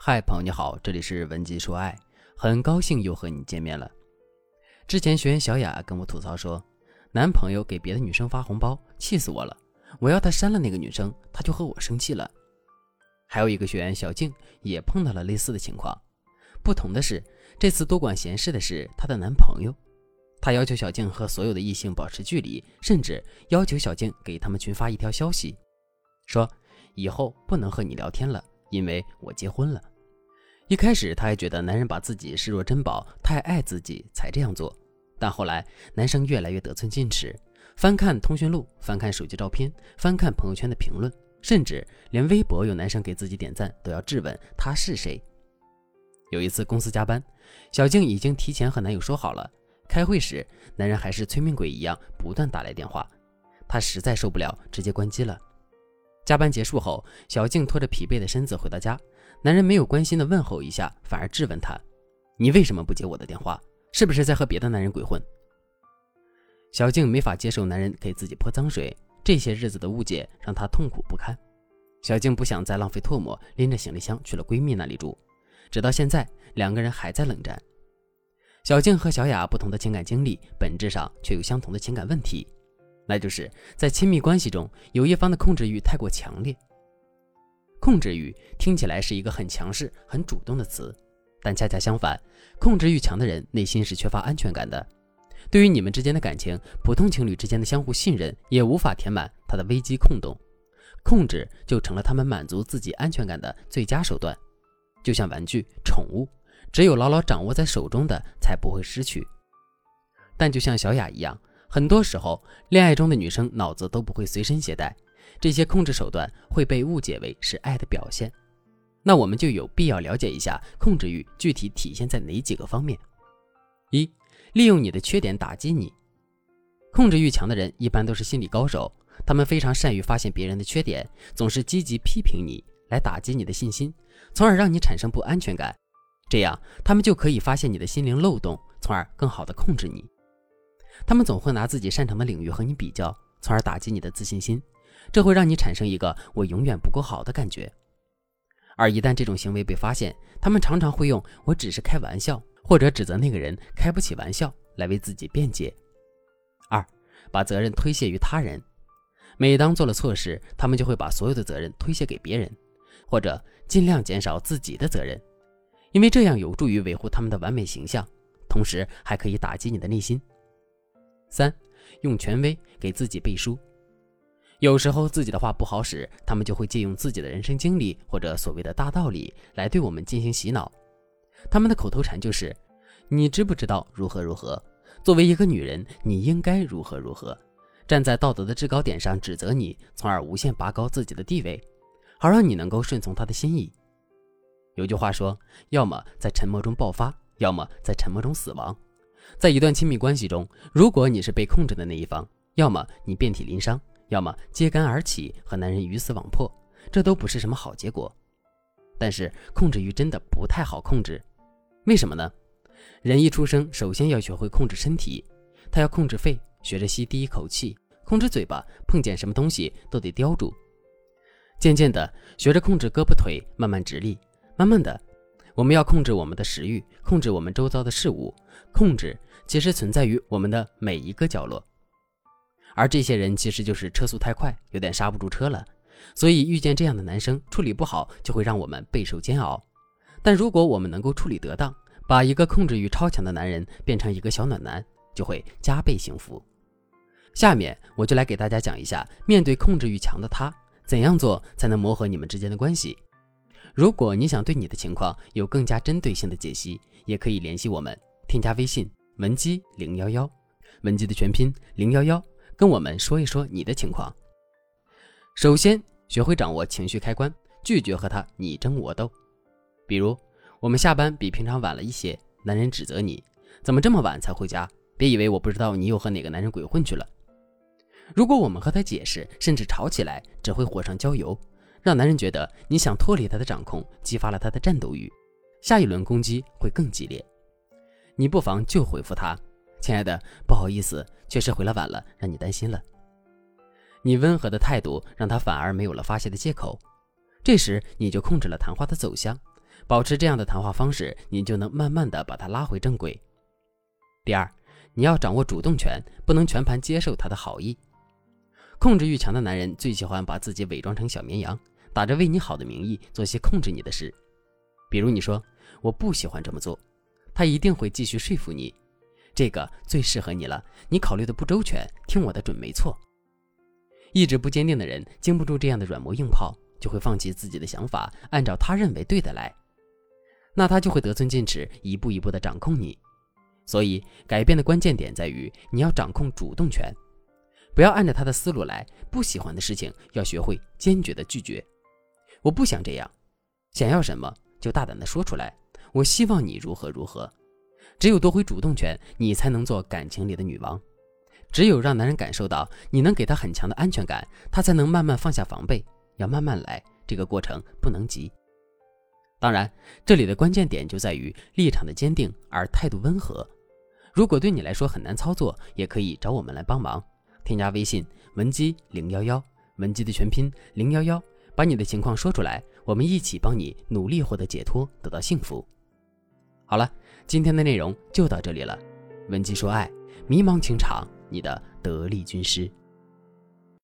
嗨，朋友你好，这里是文姬说爱，很高兴又和你见面了。之前学员小雅跟我吐槽说，男朋友给别的女生发红包，气死我了，我要他删了那个女生，他就和我生气了。还有一个学员小静也碰到了类似的情况，不同的是，这次多管闲事的是她的男朋友，他要求小静和所有的异性保持距离，甚至要求小静给他们群发一条消息，说以后不能和你聊天了。因为我结婚了，一开始他还觉得男人把自己视若珍宝，太爱自己才这样做。但后来男生越来越得寸进尺，翻看通讯录，翻看手机照片，翻看朋友圈的评论，甚至连微博有男生给自己点赞都要质问他是谁。有一次公司加班，小静已经提前和男友说好了，开会时男人还是催命鬼一样不断打来电话，她实在受不了，直接关机了。加班结束后，小静拖着疲惫的身子回到家，男人没有关心的问候一下，反而质问她：“你为什么不接我的电话？是不是在和别的男人鬼混？”小静没法接受男人给自己泼脏水，这些日子的误解让她痛苦不堪。小静不想再浪费唾沫，拎着行李箱去了闺蜜那里住。直到现在，两个人还在冷战。小静和小雅不同的情感经历，本质上却有相同的情感问题。那就是在亲密关系中，有一方的控制欲太过强烈。控制欲听起来是一个很强势、很主动的词，但恰恰相反，控制欲强的人内心是缺乏安全感的。对于你们之间的感情，普通情侣之间的相互信任也无法填满他的危机空洞，控制就成了他们满足自己安全感的最佳手段。就像玩具、宠物，只有牢牢掌握在手中的才不会失去。但就像小雅一样。很多时候，恋爱中的女生脑子都不会随身携带，这些控制手段会被误解为是爱的表现。那我们就有必要了解一下控制欲具体体现在哪几个方面。一、利用你的缺点打击你。控制欲强的人一般都是心理高手，他们非常善于发现别人的缺点，总是积极批评你，来打击你的信心，从而让你产生不安全感。这样，他们就可以发现你的心灵漏洞，从而更好的控制你。他们总会拿自己擅长的领域和你比较，从而打击你的自信心，这会让你产生一个“我永远不够好”的感觉。而一旦这种行为被发现，他们常常会用“我只是开玩笑”或者指责那个人开不起玩笑来为自己辩解。二，把责任推卸于他人。每当做了错事，他们就会把所有的责任推卸给别人，或者尽量减少自己的责任，因为这样有助于维护他们的完美形象，同时还可以打击你的内心。三，用权威给自己背书。有时候自己的话不好使，他们就会借用自己的人生经历或者所谓的大道理来对我们进行洗脑。他们的口头禅就是：“你知不知道如何如何？作为一个女人，你应该如何如何？”站在道德的制高点上指责你，从而无限拔高自己的地位，好让你能够顺从他的心意。有句话说：“要么在沉默中爆发，要么在沉默中死亡。”在一段亲密关系中，如果你是被控制的那一方，要么你遍体鳞伤，要么揭竿而起和男人鱼死网破，这都不是什么好结果。但是控制欲真的不太好控制，为什么呢？人一出生首先要学会控制身体，他要控制肺，学着吸第一口气；控制嘴巴，碰见什么东西都得叼住。渐渐的，学着控制胳膊腿，慢慢直立，慢慢的。我们要控制我们的食欲，控制我们周遭的事物，控制其实存在于我们的每一个角落。而这些人其实就是车速太快，有点刹不住车了。所以遇见这样的男生，处理不好就会让我们备受煎熬。但如果我们能够处理得当，把一个控制欲超强的男人变成一个小暖男，就会加倍幸福。下面我就来给大家讲一下，面对控制欲强的他，怎样做才能磨合你们之间的关系。如果你想对你的情况有更加针对性的解析，也可以联系我们，添加微信文姬零幺幺，文姬的全拼零幺幺，跟我们说一说你的情况。首先，学会掌握情绪开关，拒绝和他你争我斗。比如，我们下班比平常晚了一些，男人指责你怎么这么晚才回家，别以为我不知道你又和哪个男人鬼混去了。如果我们和他解释，甚至吵起来，只会火上浇油。让男人觉得你想脱离他的掌控，激发了他的战斗欲，下一轮攻击会更激烈。你不妨就回复他：“亲爱的，不好意思，确实回来晚了，让你担心了。”你温和的态度让他反而没有了发泄的借口。这时你就控制了谈话的走向，保持这样的谈话方式，你就能慢慢的把他拉回正轨。第二，你要掌握主动权，不能全盘接受他的好意。控制欲强的男人最喜欢把自己伪装成小绵羊，打着为你好的名义做些控制你的事。比如你说我不喜欢这么做，他一定会继续说服你，这个最适合你了，你考虑的不周全，听我的准没错。意志不坚定的人经不住这样的软磨硬泡，就会放弃自己的想法，按照他认为对的来，那他就会得寸进尺，一步一步的掌控你。所以改变的关键点在于你要掌控主动权，不要按照他的思路来，不喜欢的事情要学会坚决的拒绝。我不想这样，想要什么？就大胆的说出来，我希望你如何如何。只有夺回主动权，你才能做感情里的女王。只有让男人感受到你能给他很强的安全感，他才能慢慢放下防备。要慢慢来，这个过程不能急。当然，这里的关键点就在于立场的坚定而态度温和。如果对你来说很难操作，也可以找我们来帮忙。添加微信文姬零幺幺，文姬的全拼零幺幺。把你的情况说出来，我们一起帮你努力获得解脱，得到幸福。好了，今天的内容就到这里了。文姬说爱，迷茫情场，你的得力军师。